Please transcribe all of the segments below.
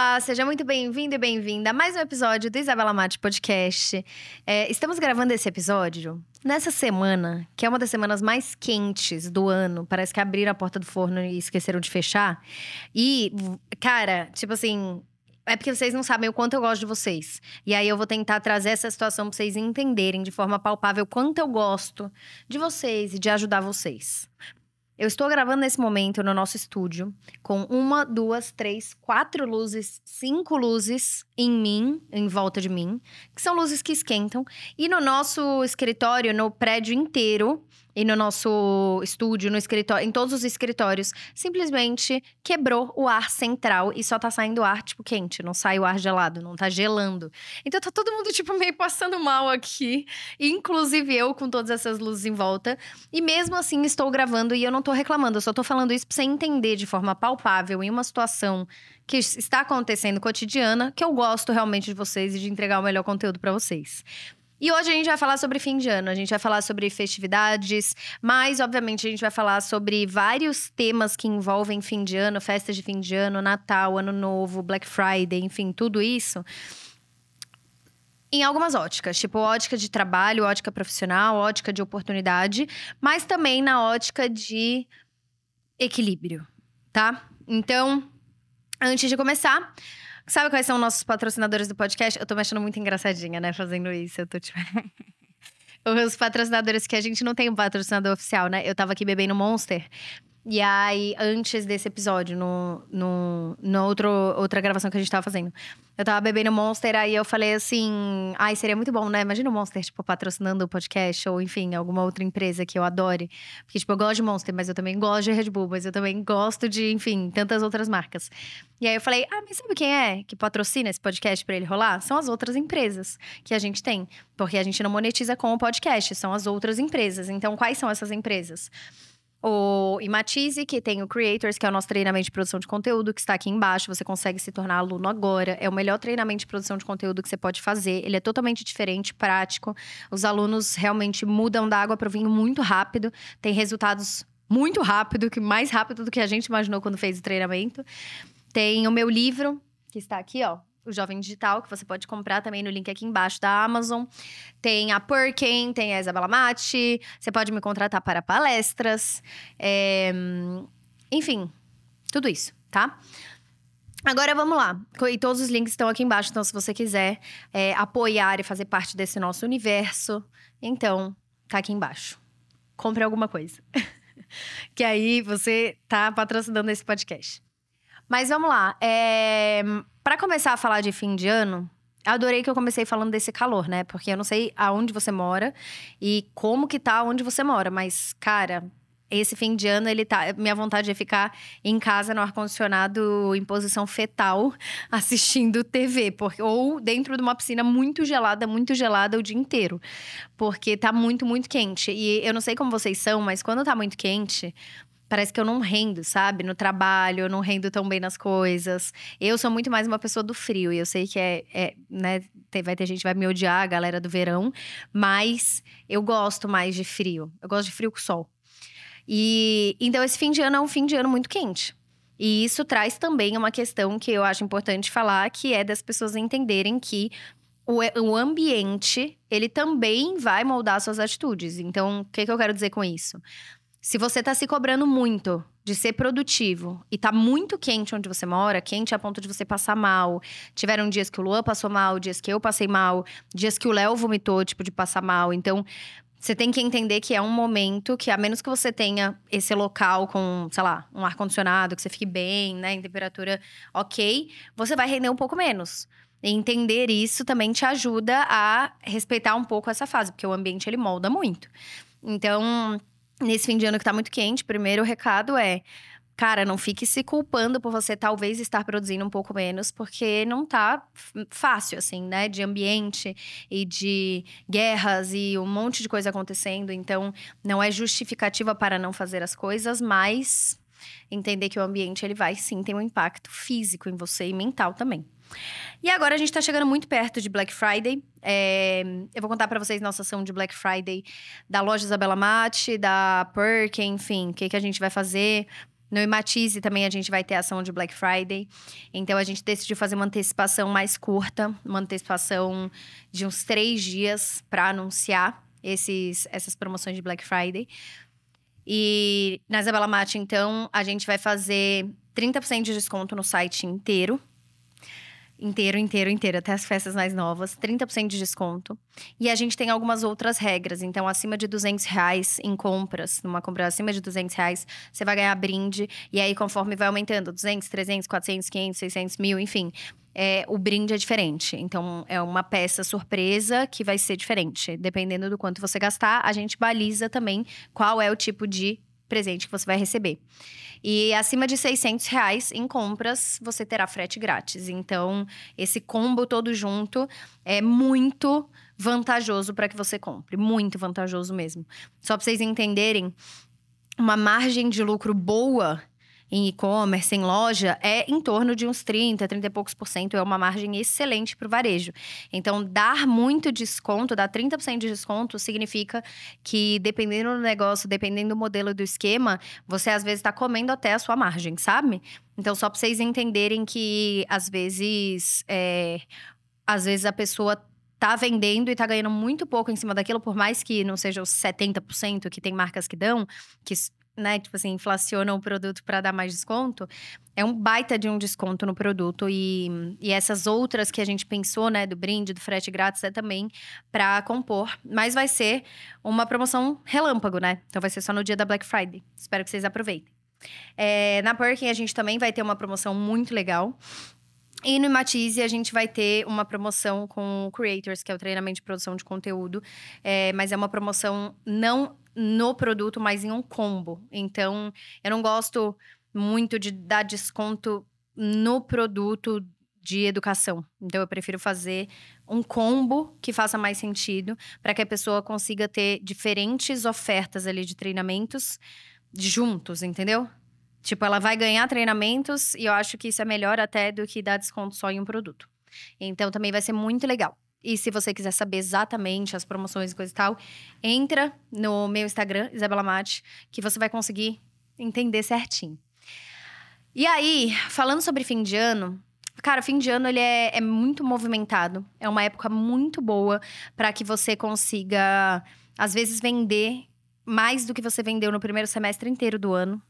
Olá, seja muito bem-vindo e bem-vinda a mais um episódio do Isabela Mate Podcast. É, estamos gravando esse episódio nessa semana, que é uma das semanas mais quentes do ano. Parece que abriram a porta do forno e esqueceram de fechar. E, cara, tipo assim, é porque vocês não sabem o quanto eu gosto de vocês. E aí eu vou tentar trazer essa situação pra vocês entenderem de forma palpável quanto eu gosto de vocês e de ajudar vocês. Eu estou gravando nesse momento no nosso estúdio com uma, duas, três, quatro luzes, cinco luzes em mim, em volta de mim, que são luzes que esquentam. E no nosso escritório, no prédio inteiro, e no nosso estúdio, no escritório, em todos os escritórios, simplesmente quebrou o ar central e só tá saindo ar, tipo, quente, não sai o ar gelado, não tá gelando. Então tá todo mundo, tipo, meio passando mal aqui, inclusive eu com todas essas luzes em volta. E mesmo assim estou gravando e eu não tô reclamando, eu só tô falando isso pra você entender de forma palpável em uma situação que está acontecendo cotidiana, que eu gosto realmente de vocês e de entregar o melhor conteúdo para vocês. E hoje a gente vai falar sobre fim de ano, a gente vai falar sobre festividades, mas obviamente a gente vai falar sobre vários temas que envolvem fim de ano, festas de fim de ano, Natal, Ano Novo, Black Friday, enfim, tudo isso. Em algumas óticas, tipo ótica de trabalho, ótica profissional, ótica de oportunidade, mas também na ótica de equilíbrio, tá? Então, antes de começar, Sabe quais são nossos patrocinadores do podcast? Eu tô me achando muito engraçadinha, né, fazendo isso. Eu tô tipo. Os patrocinadores que a gente não tem um patrocinador oficial, né? Eu tava aqui bebendo Monster. E aí, antes desse episódio, no, no, no outro, outra gravação que a gente tava fazendo, eu tava bebendo Monster, aí eu falei assim: ai, seria muito bom, né? Imagina o Monster, tipo, patrocinando o podcast, ou enfim, alguma outra empresa que eu adore. Porque, tipo, eu gosto de Monster, mas eu também gosto de Red Bull, mas eu também gosto de, enfim, tantas outras marcas. E aí eu falei: ah, mas sabe quem é que patrocina esse podcast pra ele rolar? São as outras empresas que a gente tem. Porque a gente não monetiza com o podcast, são as outras empresas. Então, quais são essas empresas? O Imatize, que tem o Creators, que é o nosso treinamento de produção de conteúdo, que está aqui embaixo. Você consegue se tornar aluno agora. É o melhor treinamento de produção de conteúdo que você pode fazer. Ele é totalmente diferente, prático. Os alunos realmente mudam da água para o vinho muito rápido. Tem resultados muito rápido, que mais rápido do que a gente imaginou quando fez o treinamento. Tem o meu livro, que está aqui, ó o Jovem Digital, que você pode comprar também no link aqui embaixo da Amazon. Tem a Perkin, tem a Isabela Mate. Você pode me contratar para palestras. É... Enfim, tudo isso, tá? Agora vamos lá. E todos os links estão aqui embaixo. Então, se você quiser é, apoiar e fazer parte desse nosso universo, então tá aqui embaixo. Compre alguma coisa. que aí você tá patrocinando esse podcast. Mas vamos lá. É... Para começar a falar de fim de ano, adorei que eu comecei falando desse calor, né? Porque eu não sei aonde você mora e como que tá onde você mora, mas, cara, esse fim de ano, ele tá. Minha vontade é ficar em casa no ar-condicionado em posição fetal, assistindo TV. Porque, ou dentro de uma piscina muito gelada, muito gelada o dia inteiro. Porque tá muito, muito quente. E eu não sei como vocês são, mas quando tá muito quente, parece que eu não rendo, sabe? No trabalho, eu não rendo tão bem nas coisas. Eu sou muito mais uma pessoa do frio, e eu sei que é, é né? Vai ter gente que vai me odiar, a galera do verão, mas eu gosto mais de frio. Eu gosto de frio com sol. E então esse fim de ano é um fim de ano muito quente. E isso traz também uma questão que eu acho importante falar, que é das pessoas entenderem que o, o ambiente, ele também vai moldar suas atitudes. Então, o que, que eu quero dizer com isso? Se você tá se cobrando muito de ser produtivo e tá muito quente onde você mora, quente a ponto de você passar mal. Tiveram dias que o Luan passou mal, dias que eu passei mal, dias que o Léo vomitou, tipo, de passar mal. Então, você tem que entender que é um momento que, a menos que você tenha esse local com, sei lá, um ar-condicionado, que você fique bem, né, em temperatura ok, você vai render um pouco menos. Entender isso também te ajuda a respeitar um pouco essa fase, porque o ambiente ele molda muito. Então, nesse fim de ano que tá muito quente, primeiro recado é. Cara, não fique se culpando por você talvez estar produzindo um pouco menos, porque não tá fácil, assim, né? De ambiente e de guerras e um monte de coisa acontecendo. Então, não é justificativa para não fazer as coisas, mas entender que o ambiente ele vai sim ter um impacto físico em você e mental também. E agora a gente tá chegando muito perto de Black Friday. É, eu vou contar para vocês nossa ação de Black Friday da loja Isabela Mate, da Perk, enfim, o que, que a gente vai fazer. No Imatize também a gente vai ter ação de Black Friday. Então a gente decidiu fazer uma antecipação mais curta, uma antecipação de uns três dias para anunciar esses, essas promoções de Black Friday. E na Isabela Mate, então, a gente vai fazer 30% de desconto no site inteiro. Inteiro, inteiro, inteiro, até as festas mais novas, 30% de desconto. E a gente tem algumas outras regras. Então, acima de 200 reais em compras, numa compra acima de 200 reais, você vai ganhar brinde. E aí, conforme vai aumentando, 200, 300, 400, 500, 600 mil, enfim. É, o brinde é diferente. Então, é uma peça surpresa que vai ser diferente. Dependendo do quanto você gastar, a gente baliza também qual é o tipo de presente que você vai receber. E acima de 600 reais em compras, você terá frete grátis. Então, esse combo todo junto é muito vantajoso para que você compre. Muito vantajoso mesmo. Só para vocês entenderem, uma margem de lucro boa em e-commerce, em loja, é em torno de uns 30, 30 e poucos por cento. É uma margem excelente para o varejo. Então, dar muito desconto, dar 30% de desconto, significa que, dependendo do negócio, dependendo do modelo do esquema, você às vezes está comendo até a sua margem, sabe? Então, só para vocês entenderem que, às vezes, é, às vezes a pessoa tá vendendo e tá ganhando muito pouco em cima daquilo, por mais que não seja os 70% que tem marcas que dão, que né, tipo assim, inflacionam o produto para dar mais desconto, é um baita de um desconto no produto. E, e essas outras que a gente pensou, né, do brinde, do frete grátis, é também para compor. Mas vai ser uma promoção relâmpago, né? Então vai ser só no dia da Black Friday. Espero que vocês aproveitem. É, na Perkin a gente também vai ter uma promoção muito legal. E no Matize a gente vai ter uma promoção com o Creators, que é o treinamento de produção de conteúdo. É, mas é uma promoção não no produto, mas em um combo. Então, eu não gosto muito de dar desconto no produto de educação. Então, eu prefiro fazer um combo que faça mais sentido para que a pessoa consiga ter diferentes ofertas ali de treinamentos juntos, entendeu? Tipo, ela vai ganhar treinamentos e eu acho que isso é melhor até do que dar desconto só em um produto. Então, também vai ser muito legal. E se você quiser saber exatamente as promoções e coisa e tal, entra no meu Instagram, Isabela Mate, que você vai conseguir entender certinho. E aí, falando sobre fim de ano, cara, fim de ano ele é, é muito movimentado. É uma época muito boa para que você consiga, às vezes, vender mais do que você vendeu no primeiro semestre inteiro do ano.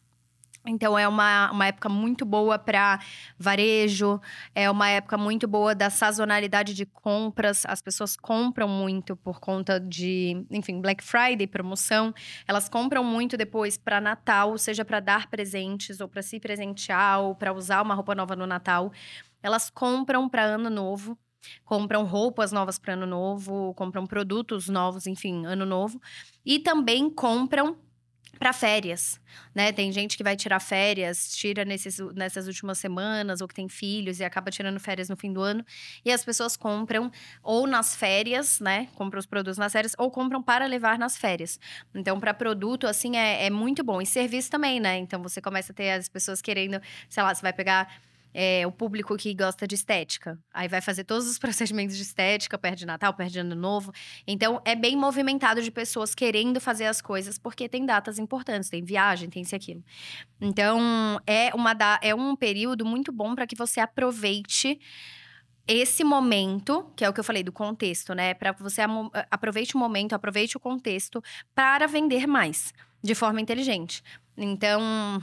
Então, é uma, uma época muito boa para varejo, é uma época muito boa da sazonalidade de compras. As pessoas compram muito por conta de, enfim, Black Friday, promoção. Elas compram muito depois para Natal, seja para dar presentes ou para se presentear ou para usar uma roupa nova no Natal. Elas compram para Ano Novo compram roupas novas para ano novo, compram produtos novos, enfim, ano novo, e também compram para férias, né? Tem gente que vai tirar férias, tira nesses, nessas últimas semanas, ou que tem filhos e acaba tirando férias no fim do ano. E as pessoas compram ou nas férias, né? Compram os produtos nas férias, ou compram para levar nas férias. Então, para produto, assim, é, é muito bom. E serviço também, né? Então, você começa a ter as pessoas querendo, sei lá, você vai pegar é, o público que gosta de estética. Aí vai fazer todos os procedimentos de estética, perto de Natal, perto de Ano Novo. Então, é bem movimentado de pessoas querendo fazer as coisas, porque tem datas importantes, tem viagem, tem isso e aquilo. Então, é, uma da, é um período muito bom para que você aproveite esse momento, que é o que eu falei do contexto, né? Para você aproveite o momento, aproveite o contexto para vender mais, de forma inteligente. Então,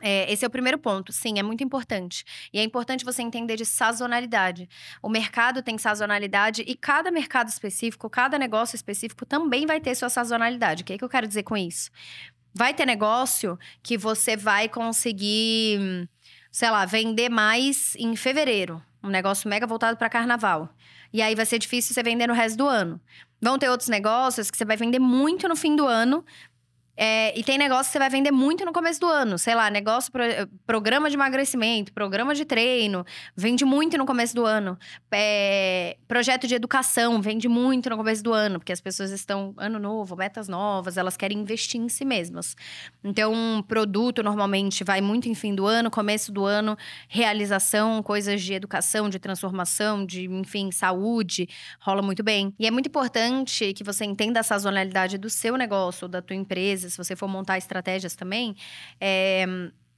é, esse é o primeiro ponto. Sim, é muito importante. E é importante você entender de sazonalidade. O mercado tem sazonalidade e cada mercado específico, cada negócio específico também vai ter sua sazonalidade. O que, é que eu quero dizer com isso? Vai ter negócio que você vai conseguir, sei lá, vender mais em fevereiro. Um negócio mega voltado para carnaval. E aí vai ser difícil você vender no resto do ano. Vão ter outros negócios que você vai vender muito no fim do ano, é, e tem negócio que você vai vender muito no começo do ano. Sei lá, negócio, pro, programa de emagrecimento, programa de treino, vende muito no começo do ano. É, projeto de educação, vende muito no começo do ano, porque as pessoas estão, ano novo, metas novas, elas querem investir em si mesmas. Então, um produto normalmente vai muito em fim do ano, começo do ano, realização, coisas de educação, de transformação, de, enfim, saúde, rola muito bem. E é muito importante que você entenda a sazonalidade do seu negócio, da tua empresa, coisas, se você for montar estratégias também, é,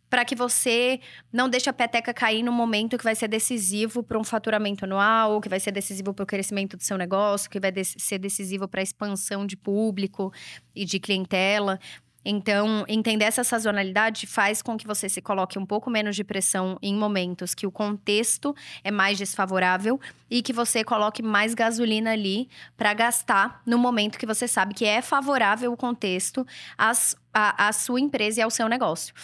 para que você não deixe a peteca cair no momento que vai ser decisivo para um faturamento anual, que vai ser decisivo para o crescimento do seu negócio, que vai ser decisivo para a expansão de público e de clientela. Então, entender essa sazonalidade faz com que você se coloque um pouco menos de pressão em momentos que o contexto é mais desfavorável e que você coloque mais gasolina ali para gastar no momento que você sabe que é favorável o contexto às, à, à sua empresa e ao seu negócio.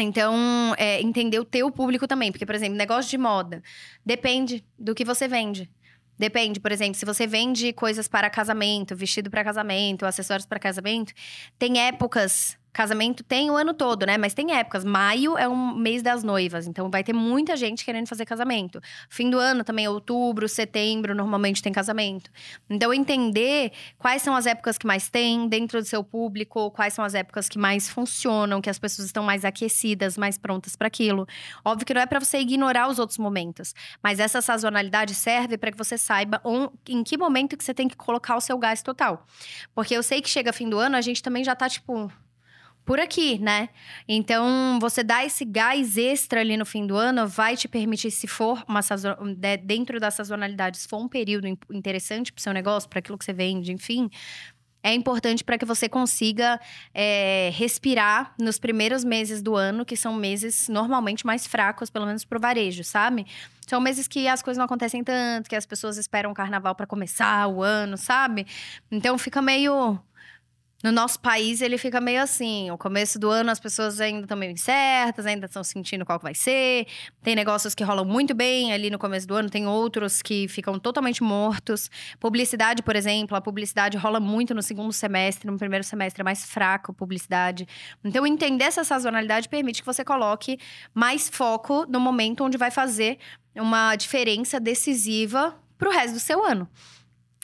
Então, é, entender o teu público também. Porque, por exemplo, negócio de moda. Depende do que você vende. Depende, por exemplo, se você vende coisas para casamento, vestido para casamento, acessórios para casamento, tem épocas Casamento tem o ano todo, né? Mas tem épocas. Maio é um mês das noivas, então vai ter muita gente querendo fazer casamento. Fim do ano também, outubro, setembro, normalmente tem casamento. Então, entender quais são as épocas que mais tem dentro do seu público, quais são as épocas que mais funcionam, que as pessoas estão mais aquecidas, mais prontas para aquilo. Óbvio que não é para você ignorar os outros momentos, mas essa sazonalidade serve para que você saiba em que momento que você tem que colocar o seu gás total. Porque eu sei que chega fim do ano, a gente também já tá tipo por aqui, né? Então, você dar esse gás extra ali no fim do ano vai te permitir, se for uma sazon... dentro da sazonalidade, se for um período interessante para o seu negócio, para aquilo que você vende, enfim, é importante para que você consiga é, respirar nos primeiros meses do ano, que são meses normalmente mais fracos, pelo menos para o varejo, sabe? São meses que as coisas não acontecem tanto, que as pessoas esperam o carnaval para começar o ano, sabe? Então fica meio no nosso país, ele fica meio assim. O começo do ano, as pessoas ainda estão meio incertas, ainda estão sentindo qual vai ser. Tem negócios que rolam muito bem ali no começo do ano, tem outros que ficam totalmente mortos. Publicidade, por exemplo, a publicidade rola muito no segundo semestre, no primeiro semestre é mais fraco publicidade. Então, entender essa sazonalidade permite que você coloque mais foco no momento onde vai fazer uma diferença decisiva para o resto do seu ano.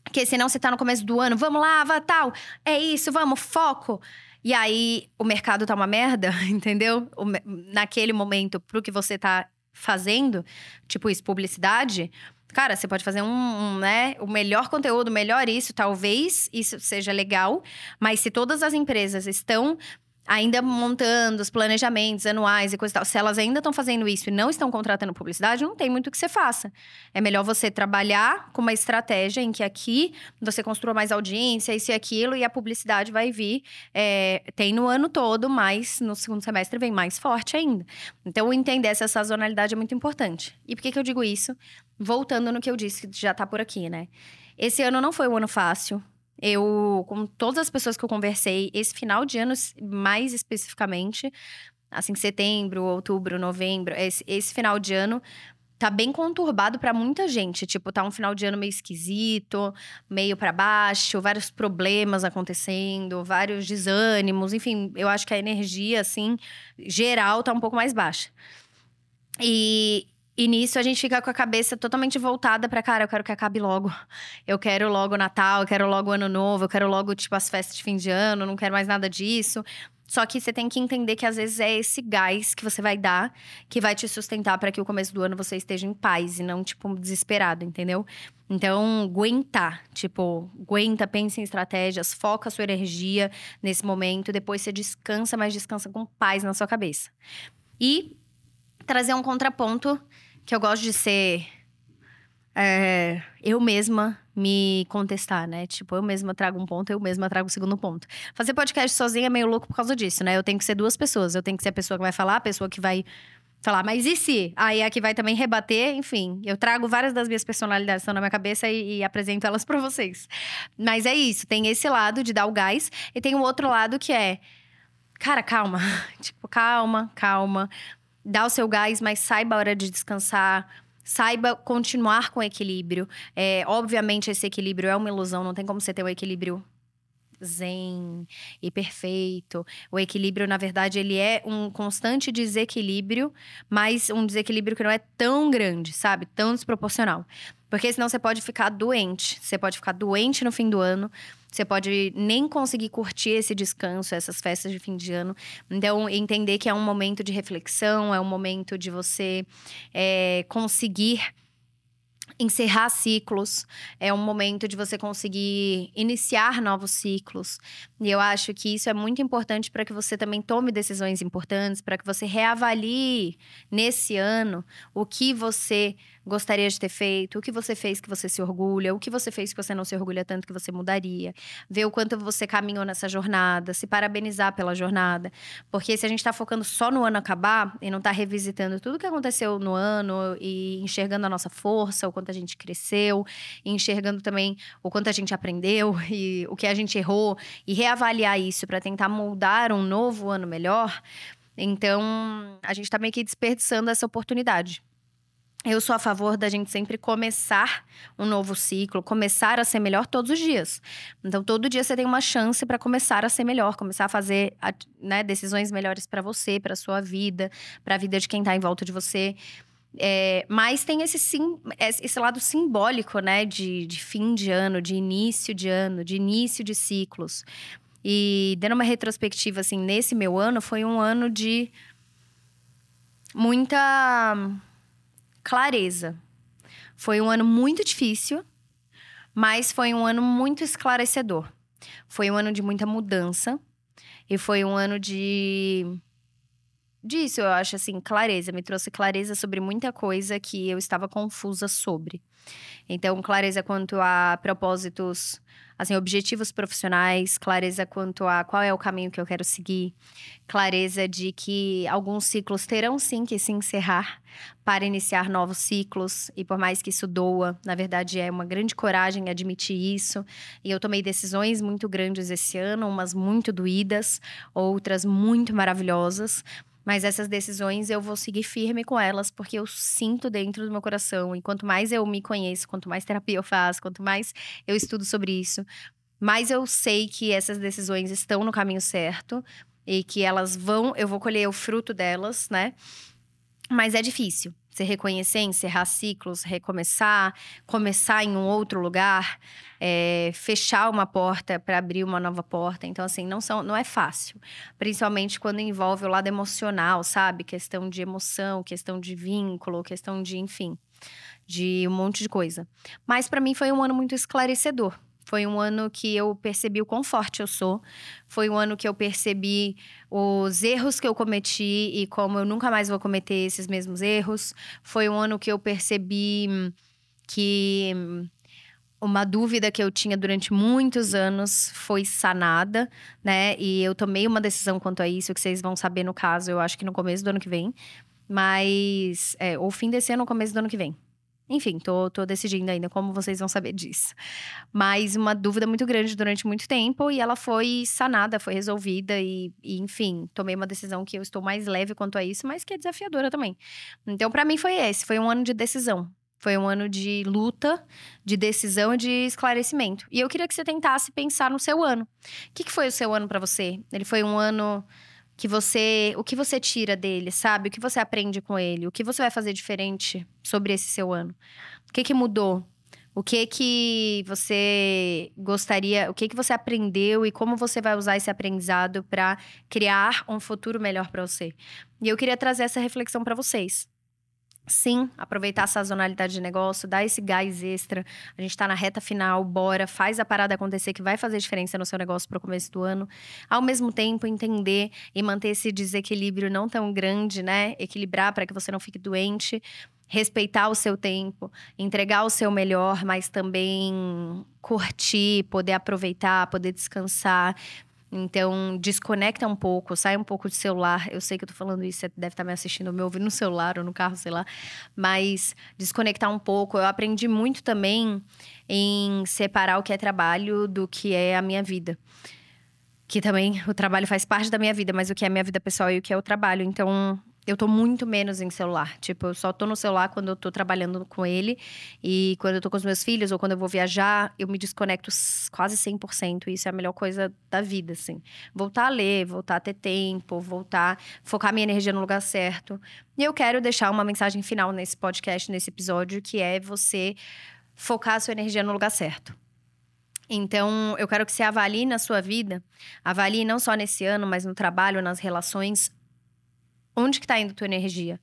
Porque senão você tá no começo do ano, vamos lá, vá tal, é isso, vamos, foco. E aí o mercado tá uma merda, entendeu? O, naquele momento, pro que você tá fazendo, tipo isso, publicidade, cara, você pode fazer um, um, né, o melhor conteúdo, melhor isso, talvez isso seja legal, mas se todas as empresas estão ainda montando os planejamentos anuais e coisa e tal, se elas ainda estão fazendo isso e não estão contratando publicidade, não tem muito o que você faça. É melhor você trabalhar com uma estratégia em que aqui você construa mais audiência, isso e aquilo, e a publicidade vai vir. É, tem no ano todo, mas no segundo semestre vem mais forte ainda. Então, entender essa sazonalidade é muito importante. E por que, que eu digo isso? Voltando no que eu disse, que já está por aqui, né? Esse ano não foi um ano fácil. Eu, com todas as pessoas que eu conversei, esse final de ano, mais especificamente, assim, setembro, outubro, novembro, esse, esse final de ano tá bem conturbado para muita gente. Tipo, tá um final de ano meio esquisito, meio para baixo, vários problemas acontecendo, vários desânimos, enfim, eu acho que a energia, assim, geral tá um pouco mais baixa. E, e nisso a gente fica com a cabeça totalmente voltada para cara, eu quero que acabe logo. Eu quero logo Natal, eu quero logo Ano Novo, eu quero logo, tipo, as festas de fim de ano, não quero mais nada disso. Só que você tem que entender que às vezes é esse gás que você vai dar que vai te sustentar para que o começo do ano você esteja em paz e não, tipo, desesperado, entendeu? Então, aguentar, tipo, aguenta, pense em estratégias, foca a sua energia nesse momento, depois você descansa, mas descansa com paz na sua cabeça. E trazer um contraponto que eu gosto de ser é, eu mesma me contestar, né? Tipo, eu mesma trago um ponto, eu mesma trago o segundo ponto. Fazer podcast sozinha é meio louco por causa disso, né? Eu tenho que ser duas pessoas. Eu tenho que ser a pessoa que vai falar, a pessoa que vai falar, mas e se? Aí a que vai também rebater, enfim. Eu trago várias das minhas personalidades estão na minha cabeça e, e apresento elas para vocês. Mas é isso, tem esse lado de dar o gás e tem o outro lado que é, cara, calma. tipo, calma, calma dá o seu gás, mas saiba a hora de descansar. Saiba continuar com equilíbrio. É, obviamente, esse equilíbrio é uma ilusão, não tem como você ter um equilíbrio zen e perfeito. O equilíbrio, na verdade, ele é um constante desequilíbrio, mas um desequilíbrio que não é tão grande, sabe? Tão desproporcional. Porque senão você pode ficar doente. Você pode ficar doente no fim do ano. Você pode nem conseguir curtir esse descanso, essas festas de fim de ano. Então, entender que é um momento de reflexão, é um momento de você é, conseguir encerrar ciclos, é um momento de você conseguir iniciar novos ciclos. E eu acho que isso é muito importante para que você também tome decisões importantes, para que você reavalie nesse ano o que você gostaria de ter feito, o que você fez que você se orgulha, o que você fez que você não se orgulha tanto que você mudaria, ver o quanto você caminhou nessa jornada, se parabenizar pela jornada. Porque se a gente está focando só no ano acabar e não está revisitando tudo que aconteceu no ano e enxergando a nossa força, o quanto a gente cresceu, e enxergando também o quanto a gente aprendeu e o que a gente errou, e reavaliar isso para tentar moldar um novo ano melhor. Então, a gente está meio que desperdiçando essa oportunidade. Eu sou a favor da gente sempre começar um novo ciclo, começar a ser melhor todos os dias. Então, todo dia você tem uma chance para começar a ser melhor, começar a fazer né, decisões melhores para você, para sua vida, para a vida de quem está em volta de você. É, mas tem esse, sim, esse lado simbólico, né, de, de fim de ano, de início de ano, de início de ciclos. E dando uma retrospectiva, assim, nesse meu ano, foi um ano de muita clareza. Foi um ano muito difícil, mas foi um ano muito esclarecedor. Foi um ano de muita mudança e foi um ano de disso, eu acho assim, clareza, me trouxe clareza sobre muita coisa que eu estava confusa sobre. Então, clareza quanto a propósitos assim, objetivos profissionais, clareza quanto a qual é o caminho que eu quero seguir, clareza de que alguns ciclos terão sim que se encerrar para iniciar novos ciclos, e por mais que isso doa, na verdade é uma grande coragem admitir isso. E eu tomei decisões muito grandes esse ano, umas muito doídas, outras muito maravilhosas. Mas essas decisões eu vou seguir firme com elas, porque eu sinto dentro do meu coração. E quanto mais eu me conheço, quanto mais terapia eu faço, quanto mais eu estudo sobre isso, mais eu sei que essas decisões estão no caminho certo e que elas vão, eu vou colher o fruto delas, né? Mas é difícil. Você reconhecer, encerrar ciclos, recomeçar, começar em um outro lugar, é, fechar uma porta para abrir uma nova porta. Então, assim, não, são, não é fácil. Principalmente quando envolve o lado emocional, sabe? Questão de emoção, questão de vínculo, questão de, enfim, de um monte de coisa. Mas para mim foi um ano muito esclarecedor. Foi um ano que eu percebi o quão forte eu sou. Foi um ano que eu percebi os erros que eu cometi e como eu nunca mais vou cometer esses mesmos erros. Foi um ano que eu percebi que uma dúvida que eu tinha durante muitos anos foi sanada, né? E eu tomei uma decisão quanto a isso, que vocês vão saber no caso, eu acho que no começo do ano que vem. Mas, é, ou fim desse ano ou começo do ano que vem. Enfim, tô, tô decidindo ainda como vocês vão saber disso. Mas uma dúvida muito grande durante muito tempo e ela foi sanada, foi resolvida e, e enfim, tomei uma decisão que eu estou mais leve quanto a isso, mas que é desafiadora também. Então, para mim foi esse, foi um ano de decisão. Foi um ano de luta, de decisão e de esclarecimento. E eu queria que você tentasse pensar no seu ano. O que, que foi o seu ano para você? Ele foi um ano que você, o que você tira dele, sabe? O que você aprende com ele? O que você vai fazer diferente sobre esse seu ano? O que que mudou? O que que você gostaria, o que que você aprendeu e como você vai usar esse aprendizado para criar um futuro melhor para você? E eu queria trazer essa reflexão para vocês. Sim, aproveitar a sazonalidade de negócio, dar esse gás extra. A gente está na reta final, bora, faz a parada acontecer que vai fazer diferença no seu negócio para o começo do ano. Ao mesmo tempo, entender e manter esse desequilíbrio não tão grande, né? Equilibrar para que você não fique doente, respeitar o seu tempo, entregar o seu melhor, mas também curtir, poder aproveitar, poder descansar, então, desconecta um pouco, sai um pouco do celular. Eu sei que eu tô falando isso, você deve estar tá me assistindo, me ouvindo no celular ou no carro, sei lá. Mas desconectar um pouco. Eu aprendi muito também em separar o que é trabalho do que é a minha vida. Que também o trabalho faz parte da minha vida, mas o que é a minha vida pessoal e o que é o trabalho. Então, eu tô muito menos em celular. Tipo, eu só tô no celular quando eu tô trabalhando com ele. E quando eu tô com os meus filhos ou quando eu vou viajar, eu me desconecto quase 100%. Isso é a melhor coisa da vida, assim. Voltar a ler, voltar a ter tempo, voltar, focar minha energia no lugar certo. E eu quero deixar uma mensagem final nesse podcast, nesse episódio, que é você focar a sua energia no lugar certo. Então, eu quero que você avalie na sua vida, avalie não só nesse ano, mas no trabalho, nas relações, onde que está indo tua energia.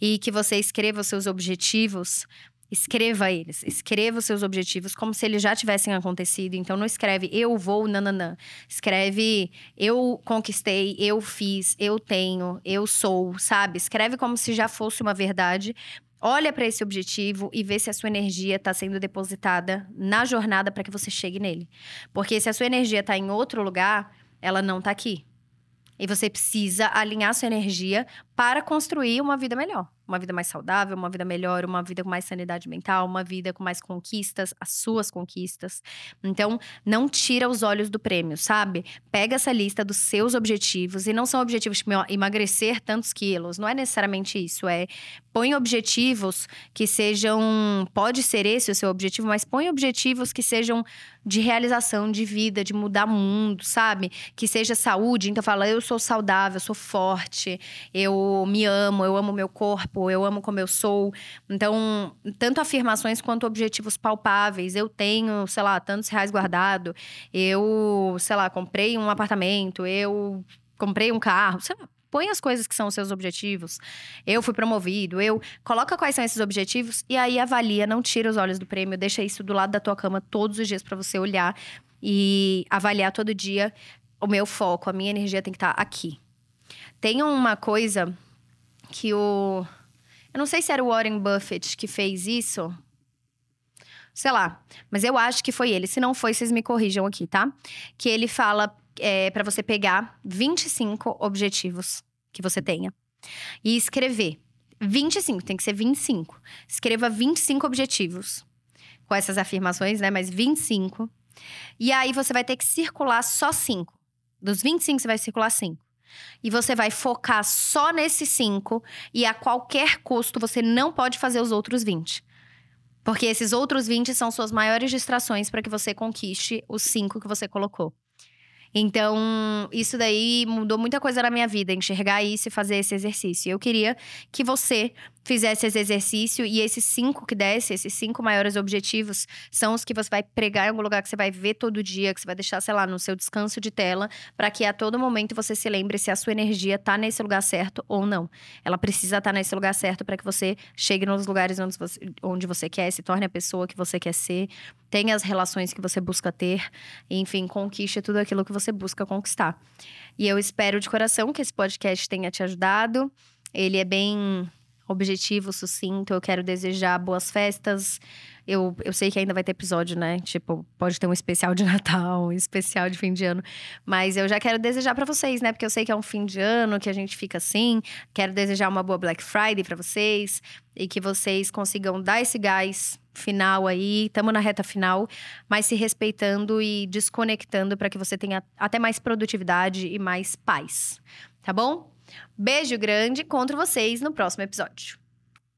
E que você escreva os seus objetivos Escreva eles, escreva os seus objetivos como se eles já tivessem acontecido. Então não escreve eu vou, nananã. Escreve eu conquistei, eu fiz, eu tenho, eu sou, sabe? Escreve como se já fosse uma verdade. Olha para esse objetivo e vê se a sua energia está sendo depositada na jornada para que você chegue nele. Porque se a sua energia está em outro lugar, ela não está aqui. E você precisa alinhar sua energia para construir uma vida melhor uma vida mais saudável, uma vida melhor, uma vida com mais sanidade mental, uma vida com mais conquistas, as suas conquistas. Então, não tira os olhos do prêmio, sabe? Pega essa lista dos seus objetivos e não são objetivos tipo emagrecer tantos quilos, não é necessariamente isso, é põe objetivos que sejam, pode ser esse o seu objetivo, mas põe objetivos que sejam de realização de vida, de mudar mundo, sabe? Que seja saúde, então fala, eu sou saudável, eu sou forte, eu me amo, eu amo meu corpo, corpo, eu amo como eu sou. Então, tanto afirmações quanto objetivos palpáveis. Eu tenho, sei lá, tantos reais guardado. Eu, sei lá, comprei um apartamento. Eu comprei um carro. Sei lá, põe as coisas que são os seus objetivos. Eu fui promovido, eu coloca quais são esses objetivos e aí avalia, não tira os olhos do prêmio, deixa isso do lado da tua cama todos os dias para você olhar e avaliar todo dia o meu foco, a minha energia tem que estar tá aqui. Tem uma coisa que o eu não sei se era o Warren Buffett que fez isso. Sei lá. Mas eu acho que foi ele. Se não foi, vocês me corrijam aqui, tá? Que ele fala é, para você pegar 25 objetivos que você tenha e escrever. 25, tem que ser 25. Escreva 25 objetivos. Com essas afirmações, né? Mas 25. E aí você vai ter que circular só 5. Dos 25, você vai circular 5. E você vai focar só nesses cinco e a qualquer custo você não pode fazer os outros 20. Porque esses outros 20 são suas maiores distrações para que você conquiste os cinco que você colocou. Então, isso daí mudou muita coisa na minha vida, enxergar isso e fazer esse exercício. Eu queria que você fizesse esse exercício e esses cinco que desce, esses cinco maiores objetivos, são os que você vai pregar em algum lugar que você vai ver todo dia, que você vai deixar, sei lá, no seu descanso de tela, para que a todo momento você se lembre se a sua energia tá nesse lugar certo ou não. Ela precisa estar tá nesse lugar certo para que você chegue nos lugares onde você, onde você quer, se torne a pessoa que você quer ser, tenha as relações que você busca ter, enfim, conquiste tudo aquilo que você busca conquistar. E eu espero de coração que esse podcast tenha te ajudado. Ele é bem objetivo, sucinto. Eu quero desejar boas festas. Eu, eu sei que ainda vai ter episódio, né? Tipo, pode ter um especial de Natal, um especial de fim de ano. Mas eu já quero desejar para vocês, né? Porque eu sei que é um fim de ano, que a gente fica assim. Quero desejar uma boa Black Friday para vocês. E que vocês consigam dar esse gás final aí. Estamos na reta final. Mas se respeitando e desconectando para que você tenha até mais produtividade e mais paz. Tá bom? Beijo grande, encontro vocês no próximo episódio.